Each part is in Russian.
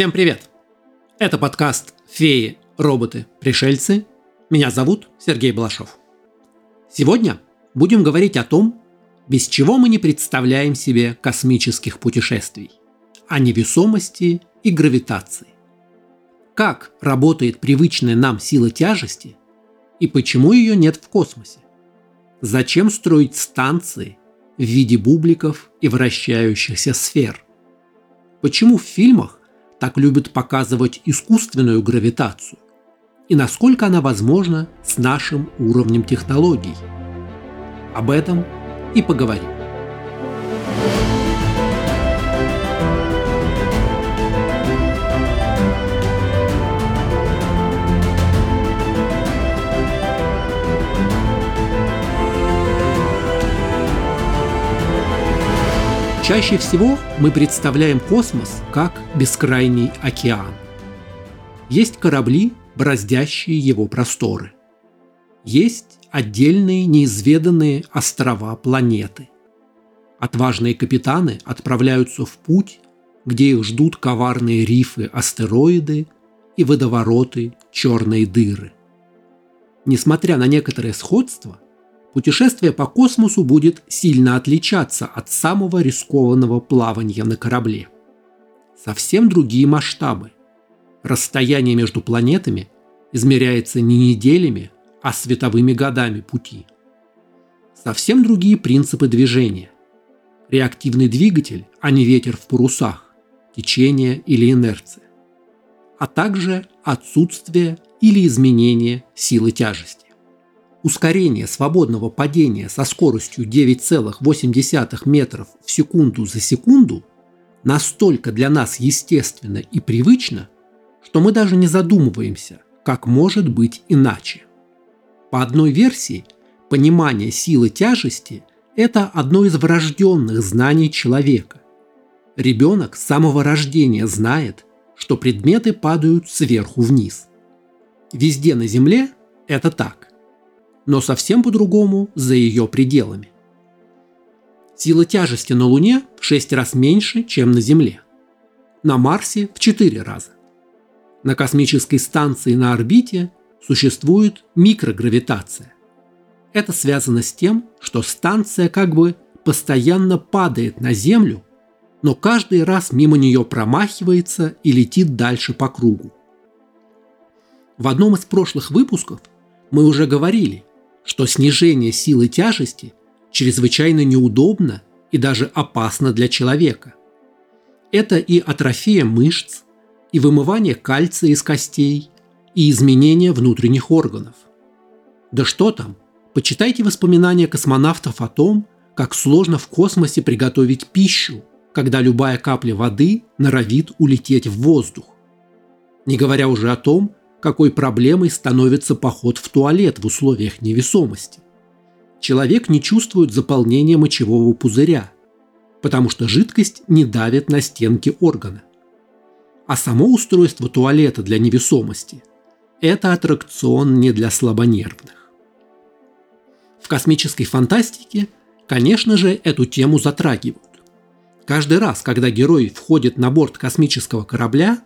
Всем привет! Это подкаст «Феи, роботы, пришельцы». Меня зовут Сергей Балашов. Сегодня будем говорить о том, без чего мы не представляем себе космических путешествий, о невесомости и гравитации. Как работает привычная нам сила тяжести и почему ее нет в космосе? Зачем строить станции в виде бубликов и вращающихся сфер? Почему в фильмах так любят показывать искусственную гравитацию? И насколько она возможна с нашим уровнем технологий? Об этом и поговорим. Чаще всего мы представляем космос как бескрайний океан. Есть корабли, бороздящие его просторы. Есть отдельные неизведанные острова планеты. Отважные капитаны отправляются в путь, где их ждут коварные рифы астероиды и водовороты черные дыры. Несмотря на некоторое сходство – путешествие по космосу будет сильно отличаться от самого рискованного плавания на корабле. Совсем другие масштабы. Расстояние между планетами измеряется не неделями, а световыми годами пути. Совсем другие принципы движения. Реактивный двигатель, а не ветер в парусах, течение или инерция. А также отсутствие или изменение силы тяжести ускорение свободного падения со скоростью 9,8 метров в секунду за секунду настолько для нас естественно и привычно, что мы даже не задумываемся, как может быть иначе. По одной версии, понимание силы тяжести – это одно из врожденных знаний человека. Ребенок с самого рождения знает, что предметы падают сверху вниз. Везде на Земле это так но совсем по-другому за ее пределами. Сила тяжести на Луне в 6 раз меньше, чем на Земле. На Марсе в 4 раза. На космической станции на орбите существует микрогравитация. Это связано с тем, что станция как бы постоянно падает на Землю, но каждый раз мимо нее промахивается и летит дальше по кругу. В одном из прошлых выпусков мы уже говорили, что снижение силы тяжести чрезвычайно неудобно и даже опасно для человека. Это и атрофия мышц, и вымывание кальция из костей, и изменение внутренних органов. Да что там, почитайте воспоминания космонавтов о том, как сложно в космосе приготовить пищу, когда любая капля воды норовит улететь в воздух. Не говоря уже о том, какой проблемой становится поход в туалет в условиях невесомости. Человек не чувствует заполнения мочевого пузыря, потому что жидкость не давит на стенки органа. А само устройство туалета для невесомости – это аттракцион не для слабонервных. В космической фантастике, конечно же, эту тему затрагивают. Каждый раз, когда герой входит на борт космического корабля,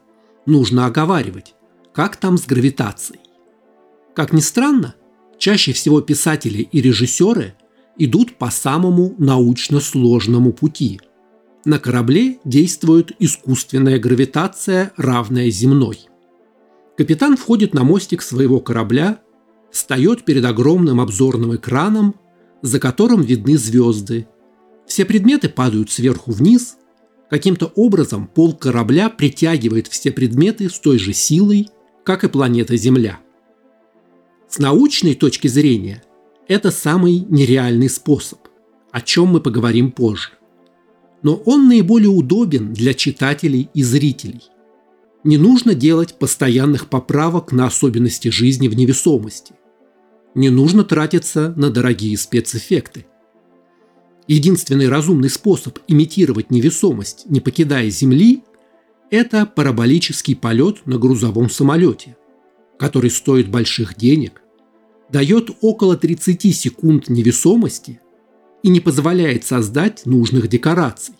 нужно оговаривать, как там с гравитацией. Как ни странно, чаще всего писатели и режиссеры идут по самому научно сложному пути. На корабле действует искусственная гравитация, равная земной. Капитан входит на мостик своего корабля, встает перед огромным обзорным экраном, за которым видны звезды. Все предметы падают сверху вниз. Каким-то образом пол корабля притягивает все предметы с той же силой, как и планета Земля. С научной точки зрения это самый нереальный способ, о чем мы поговорим позже. Но он наиболее удобен для читателей и зрителей. Не нужно делать постоянных поправок на особенности жизни в невесомости. Не нужно тратиться на дорогие спецэффекты. Единственный разумный способ имитировать невесомость, не покидая Земли, это параболический полет на грузовом самолете, который стоит больших денег, дает около 30 секунд невесомости и не позволяет создать нужных декораций.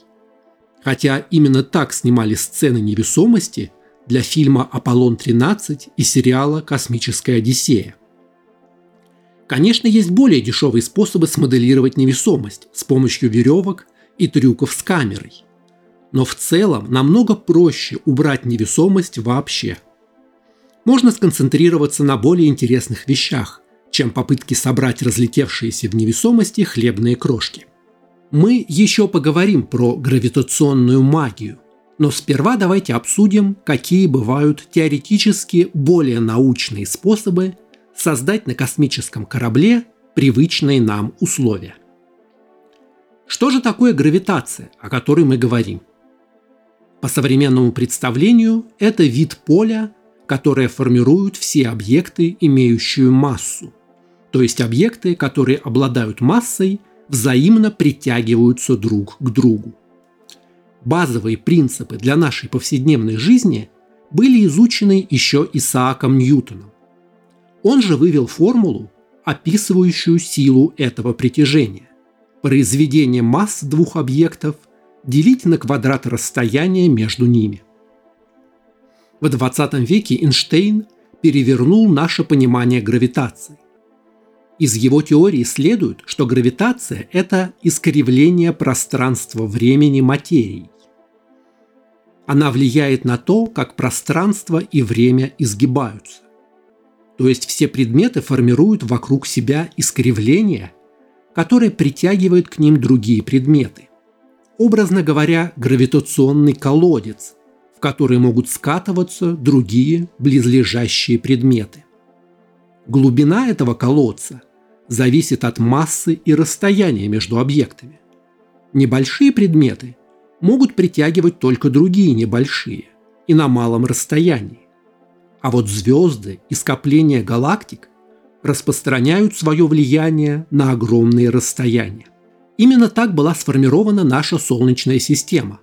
Хотя именно так снимали сцены невесомости для фильма «Аполлон-13» и сериала «Космическая Одиссея». Конечно, есть более дешевые способы смоделировать невесомость с помощью веревок и трюков с камерой. Но в целом намного проще убрать невесомость вообще. Можно сконцентрироваться на более интересных вещах, чем попытки собрать разлетевшиеся в невесомости хлебные крошки. Мы еще поговорим про гравитационную магию, но сперва давайте обсудим, какие бывают теоретически более научные способы создать на космическом корабле привычные нам условия. Что же такое гравитация, о которой мы говорим? По современному представлению, это вид поля, которое формируют все объекты, имеющие массу, то есть объекты, которые обладают массой, взаимно притягиваются друг к другу. Базовые принципы для нашей повседневной жизни были изучены еще Исааком Ньютоном. Он же вывел формулу, описывающую силу этого притяжения. Произведение масс двух объектов делить на квадрат расстояния между ними. В 20 веке Эйнштейн перевернул наше понимание гравитации. Из его теории следует, что гравитация – это искривление пространства-времени материи. Она влияет на то, как пространство и время изгибаются. То есть все предметы формируют вокруг себя искривление, которое притягивает к ним другие предметы. Образно говоря, гравитационный колодец, в который могут скатываться другие близлежащие предметы. Глубина этого колодца зависит от массы и расстояния между объектами. Небольшие предметы могут притягивать только другие небольшие и на малом расстоянии. А вот звезды и скопления галактик распространяют свое влияние на огромные расстояния. Именно так была сформирована наша Солнечная система.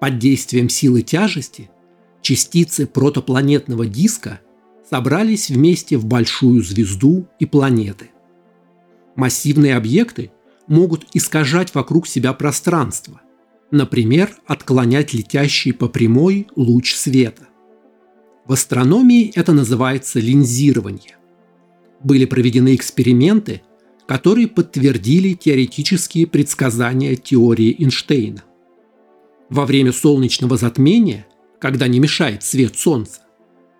Под действием силы тяжести частицы протопланетного диска собрались вместе в большую звезду и планеты. Массивные объекты могут искажать вокруг себя пространство, например, отклонять летящий по прямой луч света. В астрономии это называется линзирование. Были проведены эксперименты, которые подтвердили теоретические предсказания теории Эйнштейна. Во время солнечного затмения, когда не мешает свет Солнца,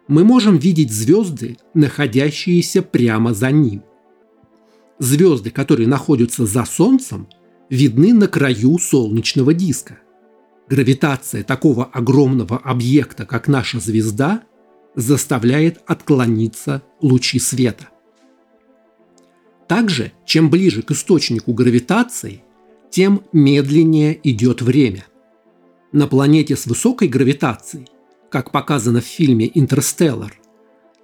мы можем видеть звезды, находящиеся прямо за ним. Звезды, которые находятся за Солнцем, видны на краю солнечного диска. Гравитация такого огромного объекта, как наша звезда, заставляет отклониться лучи света. Также, чем ближе к источнику гравитации, тем медленнее идет время. На планете с высокой гравитацией, как показано в фильме «Интерстеллар»,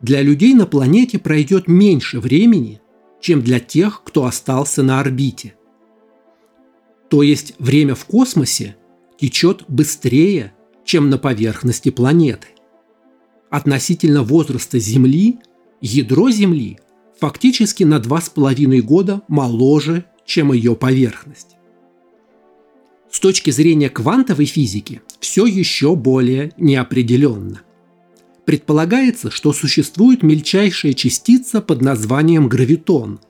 для людей на планете пройдет меньше времени, чем для тех, кто остался на орбите. То есть время в космосе течет быстрее, чем на поверхности планеты относительно возраста Земли, ядро Земли фактически на 2,5 года моложе, чем ее поверхность. С точки зрения квантовой физики все еще более неопределенно. Предполагается, что существует мельчайшая частица под названием гравитон,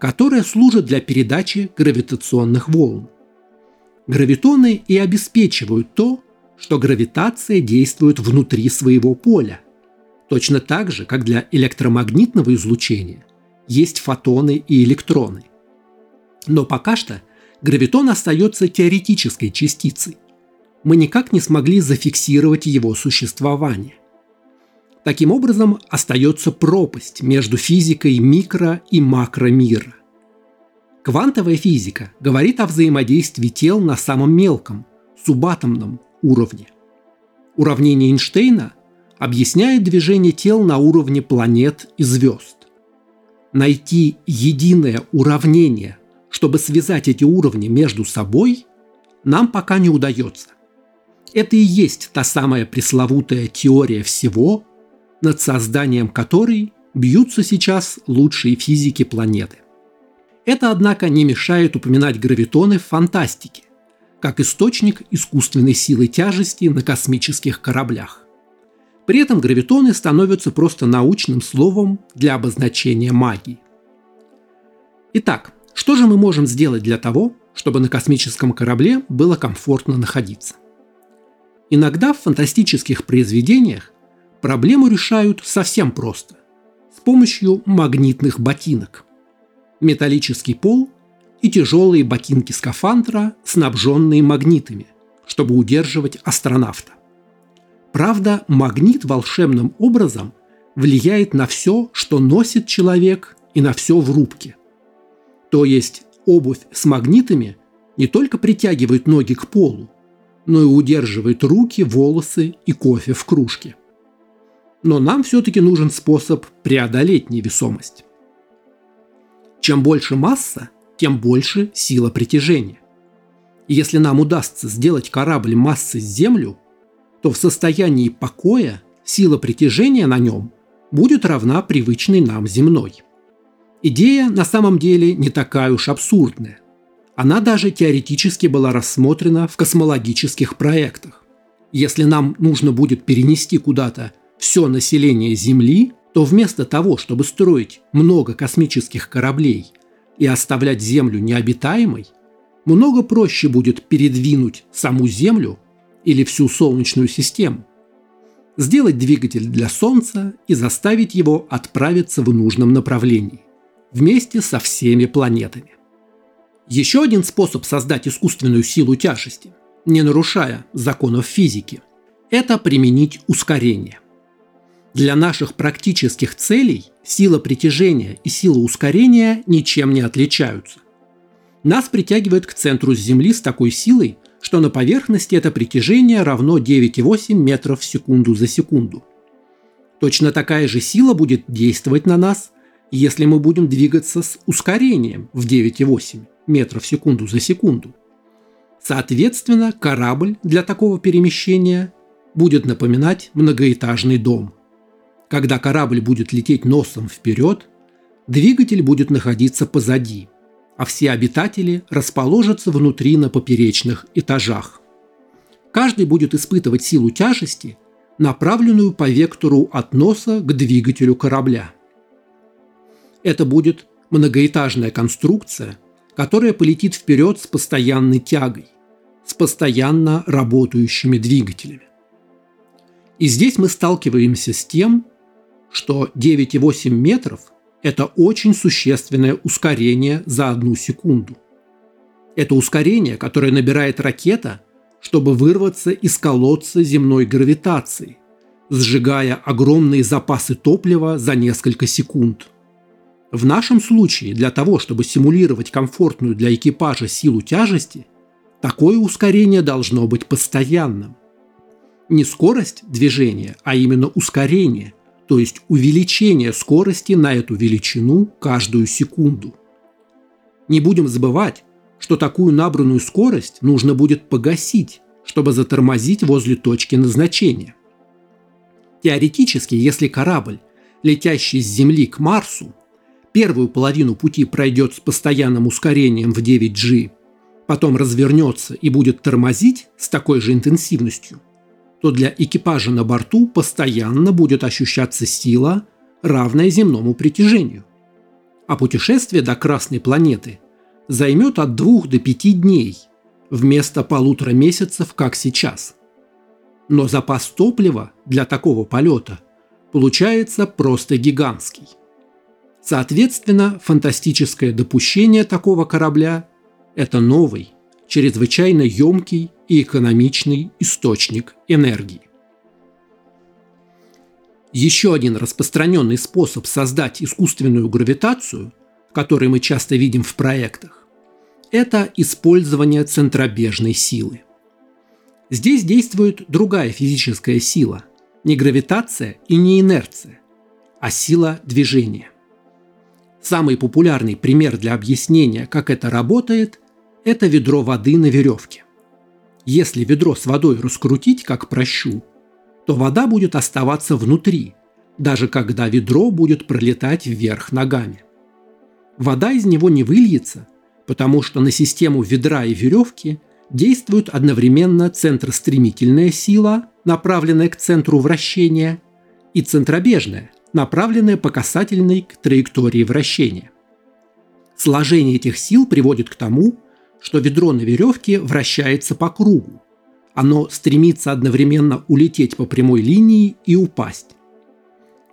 которая служит для передачи гравитационных волн. Гравитоны и обеспечивают то, что гравитация действует внутри своего поля. Точно так же, как для электромагнитного излучения есть фотоны и электроны. Но пока что гравитон остается теоретической частицей. Мы никак не смогли зафиксировать его существование. Таким образом, остается пропасть между физикой микро- и макромира. Квантовая физика говорит о взаимодействии тел на самом мелком, субатомном уровне. Уравнение Эйнштейна объясняет движение тел на уровне планет и звезд. Найти единое уравнение, чтобы связать эти уровни между собой, нам пока не удается. Это и есть та самая пресловутая теория всего, над созданием которой бьются сейчас лучшие физики планеты. Это, однако, не мешает упоминать гравитоны в фантастике, как источник искусственной силы тяжести на космических кораблях. При этом гравитоны становятся просто научным словом для обозначения магии. Итак, что же мы можем сделать для того, чтобы на космическом корабле было комфортно находиться? Иногда в фантастических произведениях проблему решают совсем просто – с помощью магнитных ботинок. Металлический пол и тяжелые ботинки скафандра, снабженные магнитами, чтобы удерживать астронавта. Правда, магнит волшебным образом влияет на все, что носит человек и на все в рубке. То есть обувь с магнитами не только притягивает ноги к полу, но и удерживает руки, волосы и кофе в кружке. Но нам все-таки нужен способ преодолеть невесомость. Чем больше масса, тем больше сила притяжения. Если нам удастся сделать корабль массой с Землю, то в состоянии покоя сила притяжения на нем будет равна привычной нам земной. Идея на самом деле не такая уж абсурдная. Она даже теоретически была рассмотрена в космологических проектах. Если нам нужно будет перенести куда-то все население Земли, то вместо того, чтобы строить много космических кораблей и оставлять Землю необитаемой, много проще будет передвинуть саму Землю или всю Солнечную систему, сделать двигатель для Солнца и заставить его отправиться в нужном направлении, вместе со всеми планетами. Еще один способ создать искусственную силу тяжести, не нарушая законов физики, это применить ускорение. Для наших практических целей сила притяжения и сила ускорения ничем не отличаются. Нас притягивает к центру Земли с такой силой, что на поверхности это притяжение равно 9,8 метров в секунду за секунду. Точно такая же сила будет действовать на нас, если мы будем двигаться с ускорением в 9,8 метров в секунду за секунду. Соответственно, корабль для такого перемещения будет напоминать многоэтажный дом. Когда корабль будет лететь носом вперед, двигатель будет находиться позади, а все обитатели расположатся внутри на поперечных этажах. Каждый будет испытывать силу тяжести, направленную по вектору от носа к двигателю корабля. Это будет многоэтажная конструкция – которая полетит вперед с постоянной тягой, с постоянно работающими двигателями. И здесь мы сталкиваемся с тем, что 9,8 метров – это очень существенное ускорение за одну секунду. Это ускорение, которое набирает ракета, чтобы вырваться из колодца земной гравитации, сжигая огромные запасы топлива за несколько секунд – в нашем случае для того, чтобы симулировать комфортную для экипажа силу тяжести, такое ускорение должно быть постоянным. Не скорость движения, а именно ускорение, то есть увеличение скорости на эту величину каждую секунду. Не будем забывать, что такую набранную скорость нужно будет погасить, чтобы затормозить возле точки назначения. Теоретически, если корабль, летящий с Земли к Марсу, первую половину пути пройдет с постоянным ускорением в 9G, потом развернется и будет тормозить с такой же интенсивностью, то для экипажа на борту постоянно будет ощущаться сила, равная земному притяжению. А путешествие до Красной планеты займет от двух до пяти дней, вместо полутора месяцев, как сейчас. Но запас топлива для такого полета получается просто гигантский. Соответственно, фантастическое допущение такого корабля – это новый, чрезвычайно емкий и экономичный источник энергии. Еще один распространенный способ создать искусственную гравитацию, который мы часто видим в проектах, это использование центробежной силы. Здесь действует другая физическая сила, не гравитация и не инерция, а сила движения – Самый популярный пример для объяснения, как это работает, это ведро воды на веревке. Если ведро с водой раскрутить, как прощу, то вода будет оставаться внутри, даже когда ведро будет пролетать вверх ногами. Вода из него не выльется, потому что на систему ведра и веревки действуют одновременно центростремительная сила, направленная к центру вращения, и центробежная, направленная по касательной к траектории вращения. Сложение этих сил приводит к тому, что ведро на веревке вращается по кругу. Оно стремится одновременно улететь по прямой линии и упасть.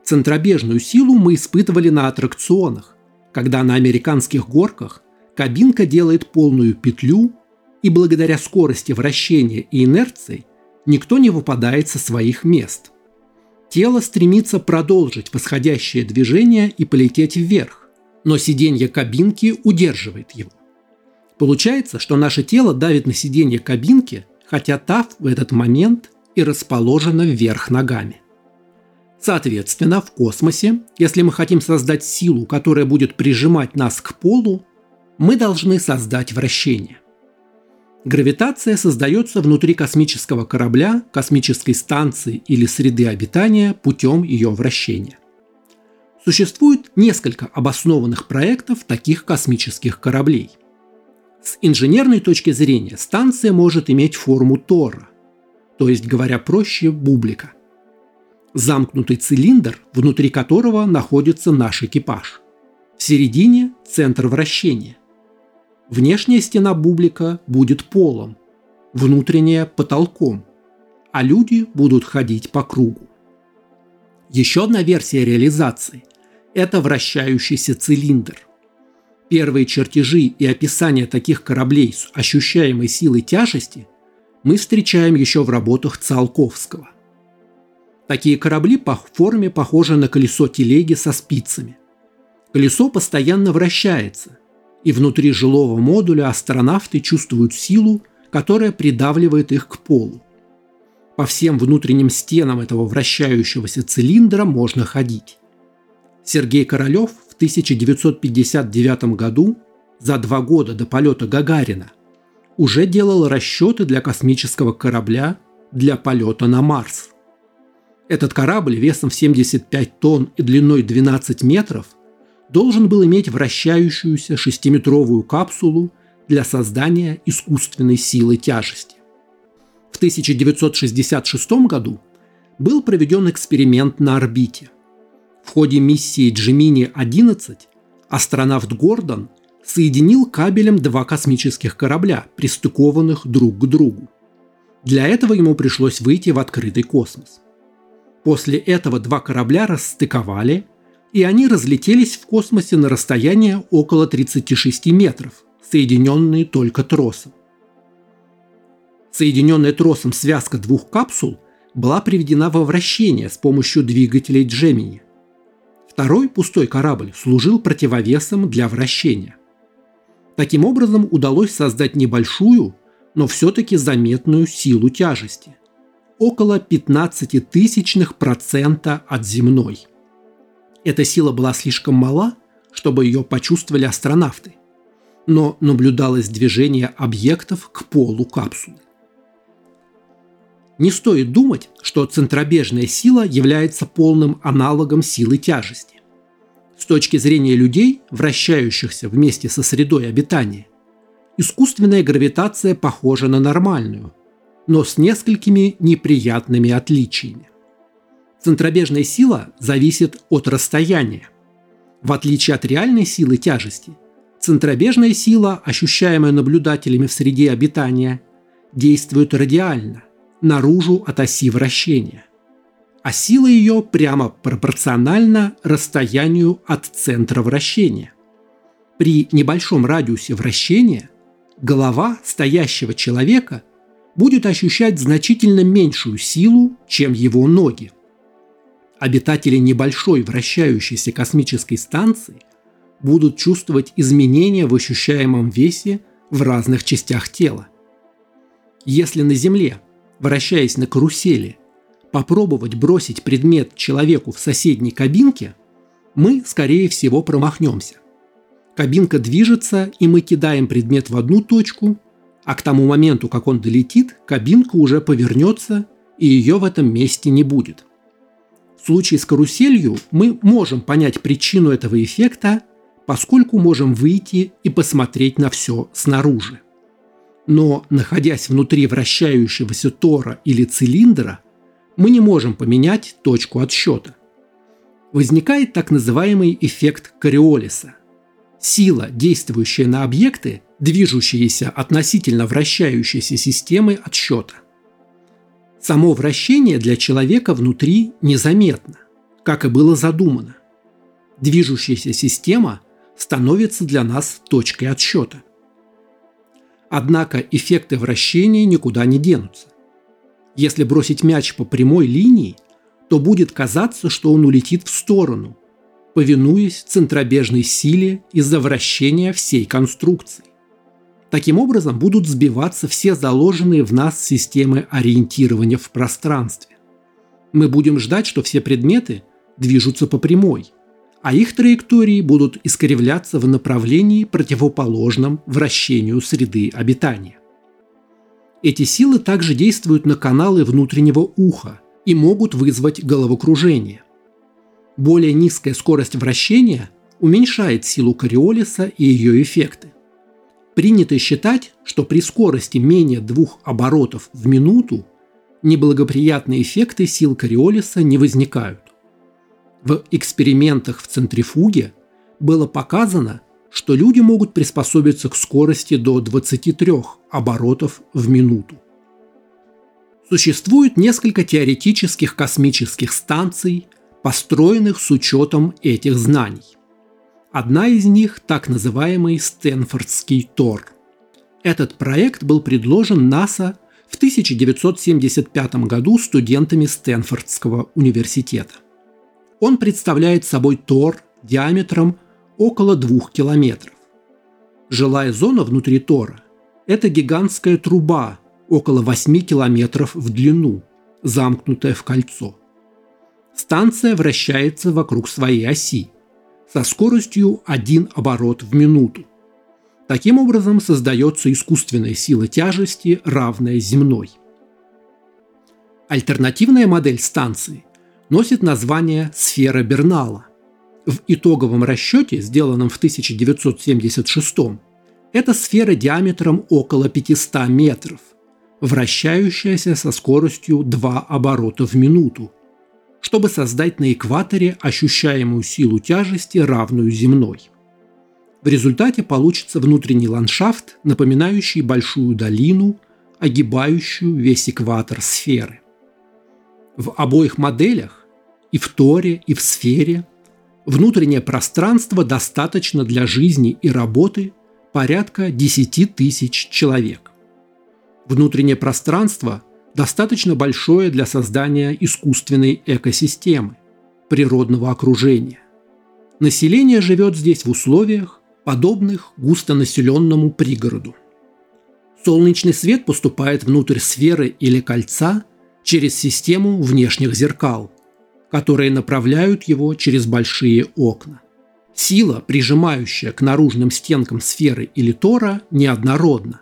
Центробежную силу мы испытывали на аттракционах, когда на американских горках кабинка делает полную петлю, и благодаря скорости вращения и инерции никто не выпадает со своих мест. Тело стремится продолжить восходящее движение и полететь вверх, но сиденье кабинки удерживает его. Получается, что наше тело давит на сиденье кабинки, хотя та в этот момент и расположена вверх ногами. Соответственно, в космосе, если мы хотим создать силу, которая будет прижимать нас к полу, мы должны создать вращение. Гравитация создается внутри космического корабля, космической станции или среды обитания путем ее вращения. Существует несколько обоснованных проектов таких космических кораблей. С инженерной точки зрения станция может иметь форму тора, то есть, говоря проще, бублика. Замкнутый цилиндр, внутри которого находится наш экипаж. В середине – центр вращения – Внешняя стена бублика будет полом, внутренняя – потолком, а люди будут ходить по кругу. Еще одна версия реализации – это вращающийся цилиндр. Первые чертежи и описания таких кораблей с ощущаемой силой тяжести мы встречаем еще в работах Циолковского. Такие корабли по форме похожи на колесо телеги со спицами. Колесо постоянно вращается – и внутри жилого модуля астронавты чувствуют силу, которая придавливает их к полу. По всем внутренним стенам этого вращающегося цилиндра можно ходить. Сергей Королёв в 1959 году, за два года до полета Гагарина, уже делал расчеты для космического корабля для полета на Марс. Этот корабль весом в 75 тонн и длиной 12 метров должен был иметь вращающуюся шестиметровую капсулу для создания искусственной силы тяжести. В 1966 году был проведен эксперимент на орбите. В ходе миссии Джемини-11 астронавт Гордон соединил кабелем два космических корабля, пристыкованных друг к другу. Для этого ему пришлось выйти в открытый космос. После этого два корабля расстыковали и они разлетелись в космосе на расстояние около 36 метров, соединенные только тросом. Соединенная тросом связка двух капсул была приведена во вращение с помощью двигателей Джемини. Второй пустой корабль служил противовесом для вращения. Таким образом удалось создать небольшую, но все-таки заметную силу тяжести – около 15 тысячных процента от земной – эта сила была слишком мала, чтобы ее почувствовали астронавты, но наблюдалось движение объектов к полу капсулы. Не стоит думать, что центробежная сила является полным аналогом силы тяжести. С точки зрения людей, вращающихся вместе со средой обитания, искусственная гравитация похожа на нормальную, но с несколькими неприятными отличиями. Центробежная сила зависит от расстояния. В отличие от реальной силы тяжести, центробежная сила, ощущаемая наблюдателями в среде обитания, действует радиально, наружу от оси вращения. А сила ее прямо пропорциональна расстоянию от центра вращения. При небольшом радиусе вращения голова стоящего человека будет ощущать значительно меньшую силу, чем его ноги обитатели небольшой вращающейся космической станции будут чувствовать изменения в ощущаемом весе в разных частях тела. Если на Земле, вращаясь на карусели, попробовать бросить предмет человеку в соседней кабинке, мы, скорее всего, промахнемся. Кабинка движется, и мы кидаем предмет в одну точку, а к тому моменту, как он долетит, кабинка уже повернется, и ее в этом месте не будет – в случае с каруселью мы можем понять причину этого эффекта, поскольку можем выйти и посмотреть на все снаружи. Но, находясь внутри вращающегося тора или цилиндра, мы не можем поменять точку отсчета. Возникает так называемый эффект Кориолиса. Сила, действующая на объекты, движущиеся относительно вращающейся системы отсчета. Само вращение для человека внутри незаметно, как и было задумано. Движущаяся система становится для нас точкой отсчета. Однако эффекты вращения никуда не денутся. Если бросить мяч по прямой линии, то будет казаться, что он улетит в сторону, повинуясь центробежной силе из-за вращения всей конструкции. Таким образом будут сбиваться все заложенные в нас системы ориентирования в пространстве. Мы будем ждать, что все предметы движутся по прямой, а их траектории будут искривляться в направлении, противоположном вращению среды обитания. Эти силы также действуют на каналы внутреннего уха и могут вызвать головокружение. Более низкая скорость вращения уменьшает силу Кориолиса и ее эффекты. Принято считать, что при скорости менее двух оборотов в минуту неблагоприятные эффекты сил Кориолиса не возникают. В экспериментах в центрифуге было показано, что люди могут приспособиться к скорости до 23 оборотов в минуту. Существует несколько теоретических космических станций, построенных с учетом этих знаний. Одна из них – так называемый Стэнфордский Тор. Этот проект был предложен НАСА в 1975 году студентами Стэнфордского университета. Он представляет собой тор диаметром около двух километров. Жилая зона внутри тора – это гигантская труба около 8 километров в длину, замкнутая в кольцо. Станция вращается вокруг своей оси со скоростью один оборот в минуту. Таким образом создается искусственная сила тяжести, равная земной. Альтернативная модель станции носит название «сфера Бернала». В итоговом расчете, сделанном в 1976 эта сфера диаметром около 500 метров, вращающаяся со скоростью 2 оборота в минуту, чтобы создать на экваторе ощущаемую силу тяжести, равную земной. В результате получится внутренний ландшафт, напоминающий большую долину, огибающую весь экватор сферы. В обоих моделях, и в Торе, и в сфере, внутреннее пространство достаточно для жизни и работы порядка 10 тысяч человек. Внутреннее пространство достаточно большое для создания искусственной экосистемы, природного окружения. Население живет здесь в условиях, подобных густонаселенному пригороду. Солнечный свет поступает внутрь сферы или кольца – через систему внешних зеркал, которые направляют его через большие окна. Сила, прижимающая к наружным стенкам сферы или тора, неоднородна.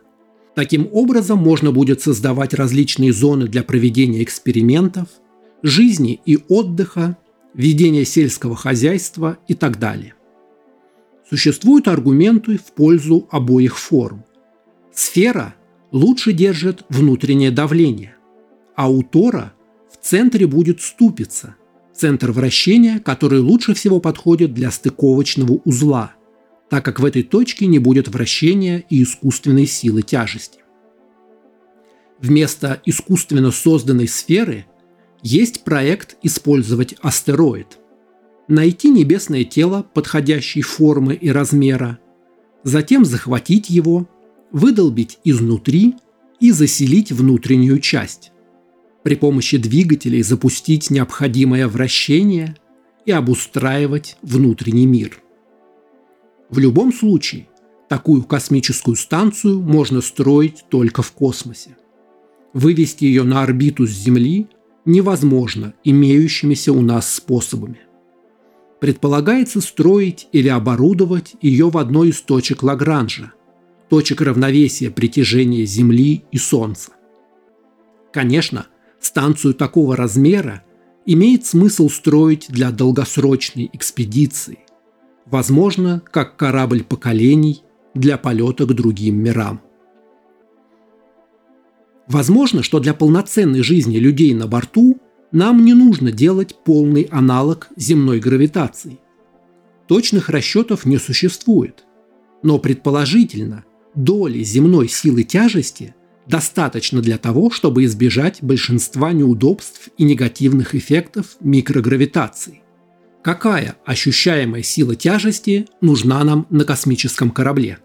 Таким образом можно будет создавать различные зоны для проведения экспериментов, жизни и отдыха, ведения сельского хозяйства и так далее. Существуют аргументы в пользу обоих форм. Сфера лучше держит внутреннее давление, а у Тора в центре будет ступица, центр вращения, который лучше всего подходит для стыковочного узла, так как в этой точке не будет вращения и искусственной силы тяжести. Вместо искусственно созданной сферы есть проект использовать астероид. Найти небесное тело подходящей формы и размера, затем захватить его, выдолбить изнутри и заселить внутреннюю часть при помощи двигателей запустить необходимое вращение и обустраивать внутренний мир. В любом случае, такую космическую станцию можно строить только в космосе. Вывести ее на орбиту с Земли невозможно имеющимися у нас способами. Предполагается строить или оборудовать ее в одной из точек Лагранжа, точек равновесия притяжения Земли и Солнца. Конечно, Станцию такого размера имеет смысл строить для долгосрочной экспедиции, возможно, как корабль поколений для полета к другим мирам. Возможно, что для полноценной жизни людей на борту нам не нужно делать полный аналог земной гравитации. Точных расчетов не существует, но предположительно доли земной силы тяжести достаточно для того, чтобы избежать большинства неудобств и негативных эффектов микрогравитации. Какая ощущаемая сила тяжести нужна нам на космическом корабле?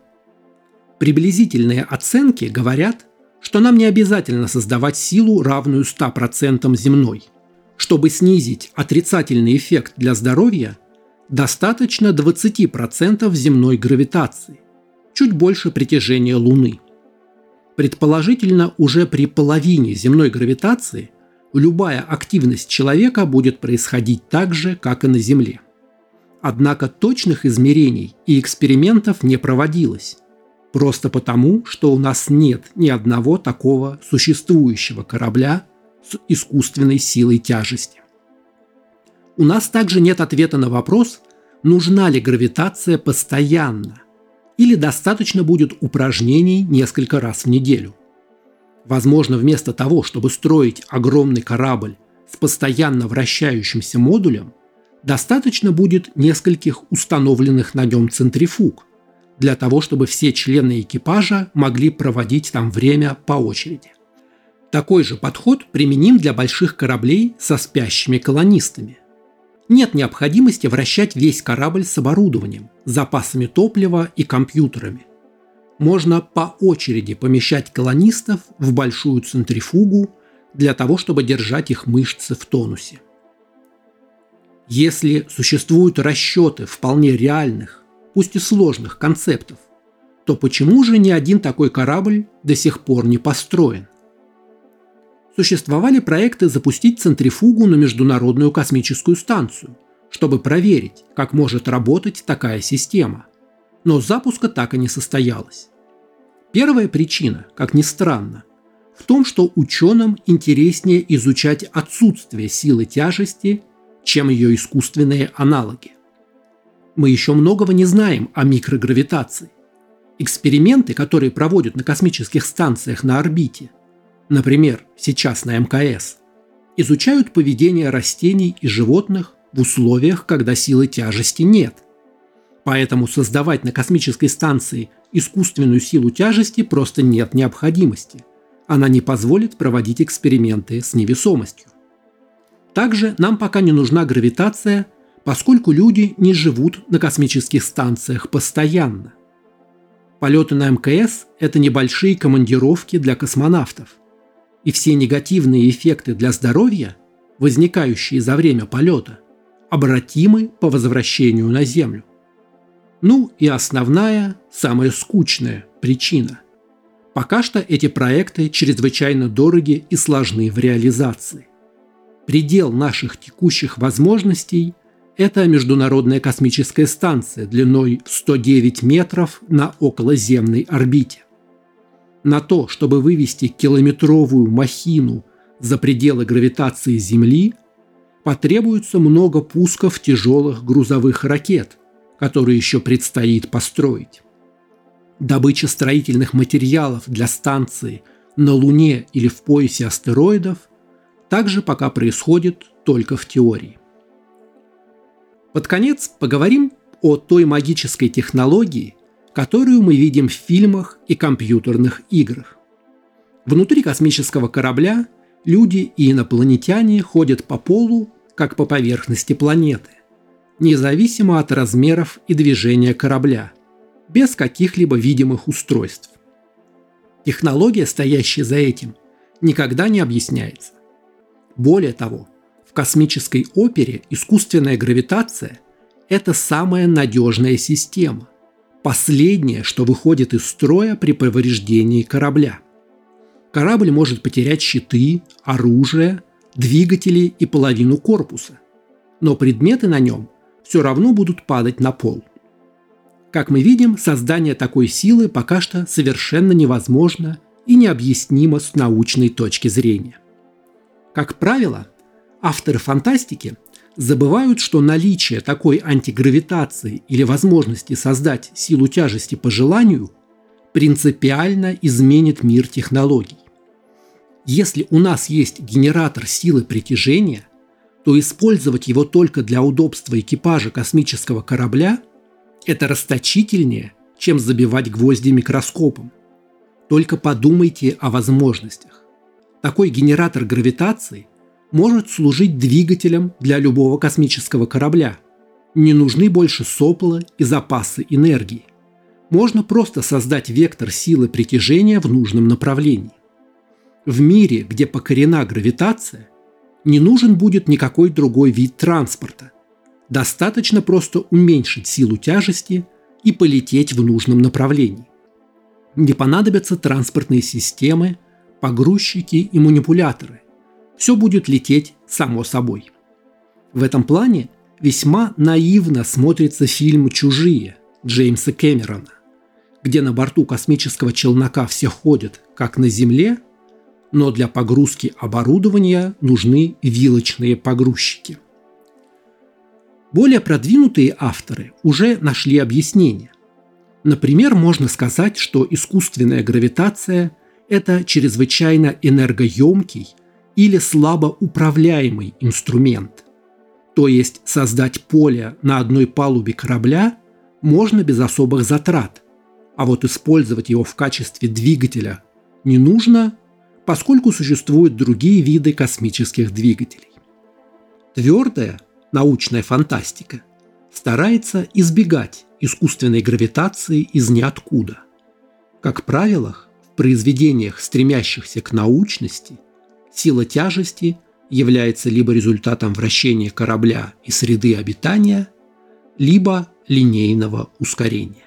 Приблизительные оценки говорят, что нам не обязательно создавать силу, равную 100% земной. Чтобы снизить отрицательный эффект для здоровья, достаточно 20% земной гравитации, чуть больше притяжения Луны. Предположительно, уже при половине земной гравитации любая активность человека будет происходить так же, как и на Земле. Однако точных измерений и экспериментов не проводилось, просто потому, что у нас нет ни одного такого существующего корабля с искусственной силой тяжести. У нас также нет ответа на вопрос, нужна ли гравитация постоянно, или достаточно будет упражнений несколько раз в неделю. Возможно, вместо того, чтобы строить огромный корабль с постоянно вращающимся модулем, достаточно будет нескольких установленных на нем центрифуг, для того, чтобы все члены экипажа могли проводить там время по очереди. Такой же подход применим для больших кораблей со спящими колонистами – нет необходимости вращать весь корабль с оборудованием, запасами топлива и компьютерами. Можно по очереди помещать колонистов в большую центрифугу для того, чтобы держать их мышцы в тонусе. Если существуют расчеты вполне реальных, пусть и сложных концептов, то почему же ни один такой корабль до сих пор не построен? Существовали проекты запустить центрифугу на Международную космическую станцию, чтобы проверить, как может работать такая система. Но запуска так и не состоялось. Первая причина, как ни странно, в том, что ученым интереснее изучать отсутствие силы тяжести, чем ее искусственные аналоги. Мы еще многого не знаем о микрогравитации. Эксперименты, которые проводят на космических станциях на орбите, например, сейчас на МКС, изучают поведение растений и животных в условиях, когда силы тяжести нет. Поэтому создавать на космической станции искусственную силу тяжести просто нет необходимости. Она не позволит проводить эксперименты с невесомостью. Также нам пока не нужна гравитация, поскольку люди не живут на космических станциях постоянно. Полеты на МКС – это небольшие командировки для космонавтов – и все негативные эффекты для здоровья, возникающие за время полета, обратимы по возвращению на Землю. Ну и основная, самая скучная причина. Пока что эти проекты чрезвычайно дороги и сложны в реализации. Предел наших текущих возможностей – это Международная космическая станция длиной в 109 метров на околоземной орбите. На то, чтобы вывести километровую махину за пределы гравитации Земли, потребуется много пусков тяжелых грузовых ракет, которые еще предстоит построить. Добыча строительных материалов для станции на Луне или в поясе астероидов также пока происходит только в теории. Под конец поговорим о той магической технологии, которую мы видим в фильмах и компьютерных играх. Внутри космического корабля люди и инопланетяне ходят по полу, как по поверхности планеты, независимо от размеров и движения корабля, без каких-либо видимых устройств. Технология, стоящая за этим, никогда не объясняется. Более того, в космической опере искусственная гравитация – это самая надежная система – последнее, что выходит из строя при повреждении корабля. Корабль может потерять щиты, оружие, двигатели и половину корпуса, но предметы на нем все равно будут падать на пол. Как мы видим, создание такой силы пока что совершенно невозможно и необъяснимо с научной точки зрения. Как правило, авторы фантастики забывают, что наличие такой антигравитации или возможности создать силу тяжести по желанию принципиально изменит мир технологий. Если у нас есть генератор силы притяжения, то использовать его только для удобства экипажа космического корабля – это расточительнее, чем забивать гвозди микроскопом. Только подумайте о возможностях. Такой генератор гравитации может служить двигателем для любого космического корабля. Не нужны больше сопла и запасы энергии. Можно просто создать вектор силы притяжения в нужном направлении. В мире, где покорена гравитация, не нужен будет никакой другой вид транспорта. Достаточно просто уменьшить силу тяжести и полететь в нужном направлении. Не понадобятся транспортные системы, погрузчики и манипуляторы. Все будет лететь само собой. В этом плане весьма наивно смотрится фильм «Чужие» Джеймса Кэмерона, где на борту космического челнока все ходят, как на Земле – но для погрузки оборудования нужны вилочные погрузчики. Более продвинутые авторы уже нашли объяснение. Например, можно сказать, что искусственная гравитация – это чрезвычайно энергоемкий или слабо управляемый инструмент. То есть создать поле на одной палубе корабля можно без особых затрат, а вот использовать его в качестве двигателя не нужно поскольку существуют другие виды космических двигателей. Твердая научная фантастика старается избегать искусственной гравитации из ниоткуда. Как правило, в произведениях, стремящихся к научности, сила тяжести является либо результатом вращения корабля и среды обитания, либо линейного ускорения.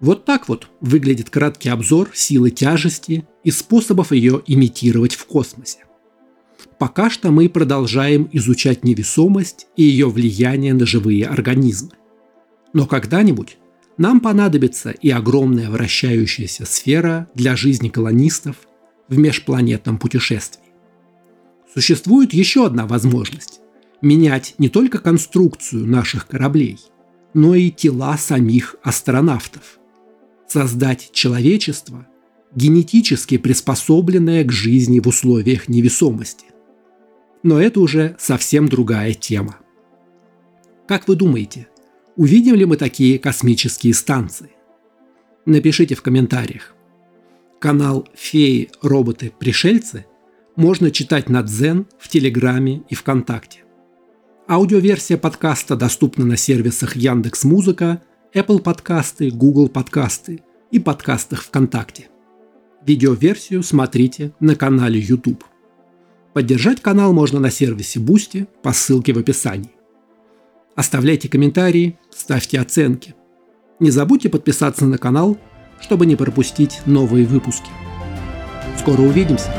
Вот так вот выглядит краткий обзор силы тяжести и способов ее имитировать в космосе. Пока что мы продолжаем изучать невесомость и ее влияние на живые организмы. Но когда-нибудь нам понадобится и огромная вращающаяся сфера для жизни колонистов в межпланетном путешествии. Существует еще одна возможность – менять не только конструкцию наших кораблей, но и тела самих астронавтов – создать человечество, генетически приспособленное к жизни в условиях невесомости. Но это уже совсем другая тема. Как вы думаете, увидим ли мы такие космические станции? Напишите в комментариях. Канал «Феи, роботы, пришельцы» можно читать на Дзен, в Телеграме и ВКонтакте. Аудиоверсия подкаста доступна на сервисах Яндекс Музыка Apple подкасты, Google подкасты и подкастах ВКонтакте. Видеоверсию смотрите на канале YouTube. Поддержать канал можно на сервисе Boosty по ссылке в описании. Оставляйте комментарии, ставьте оценки. Не забудьте подписаться на канал, чтобы не пропустить новые выпуски. Скоро увидимся!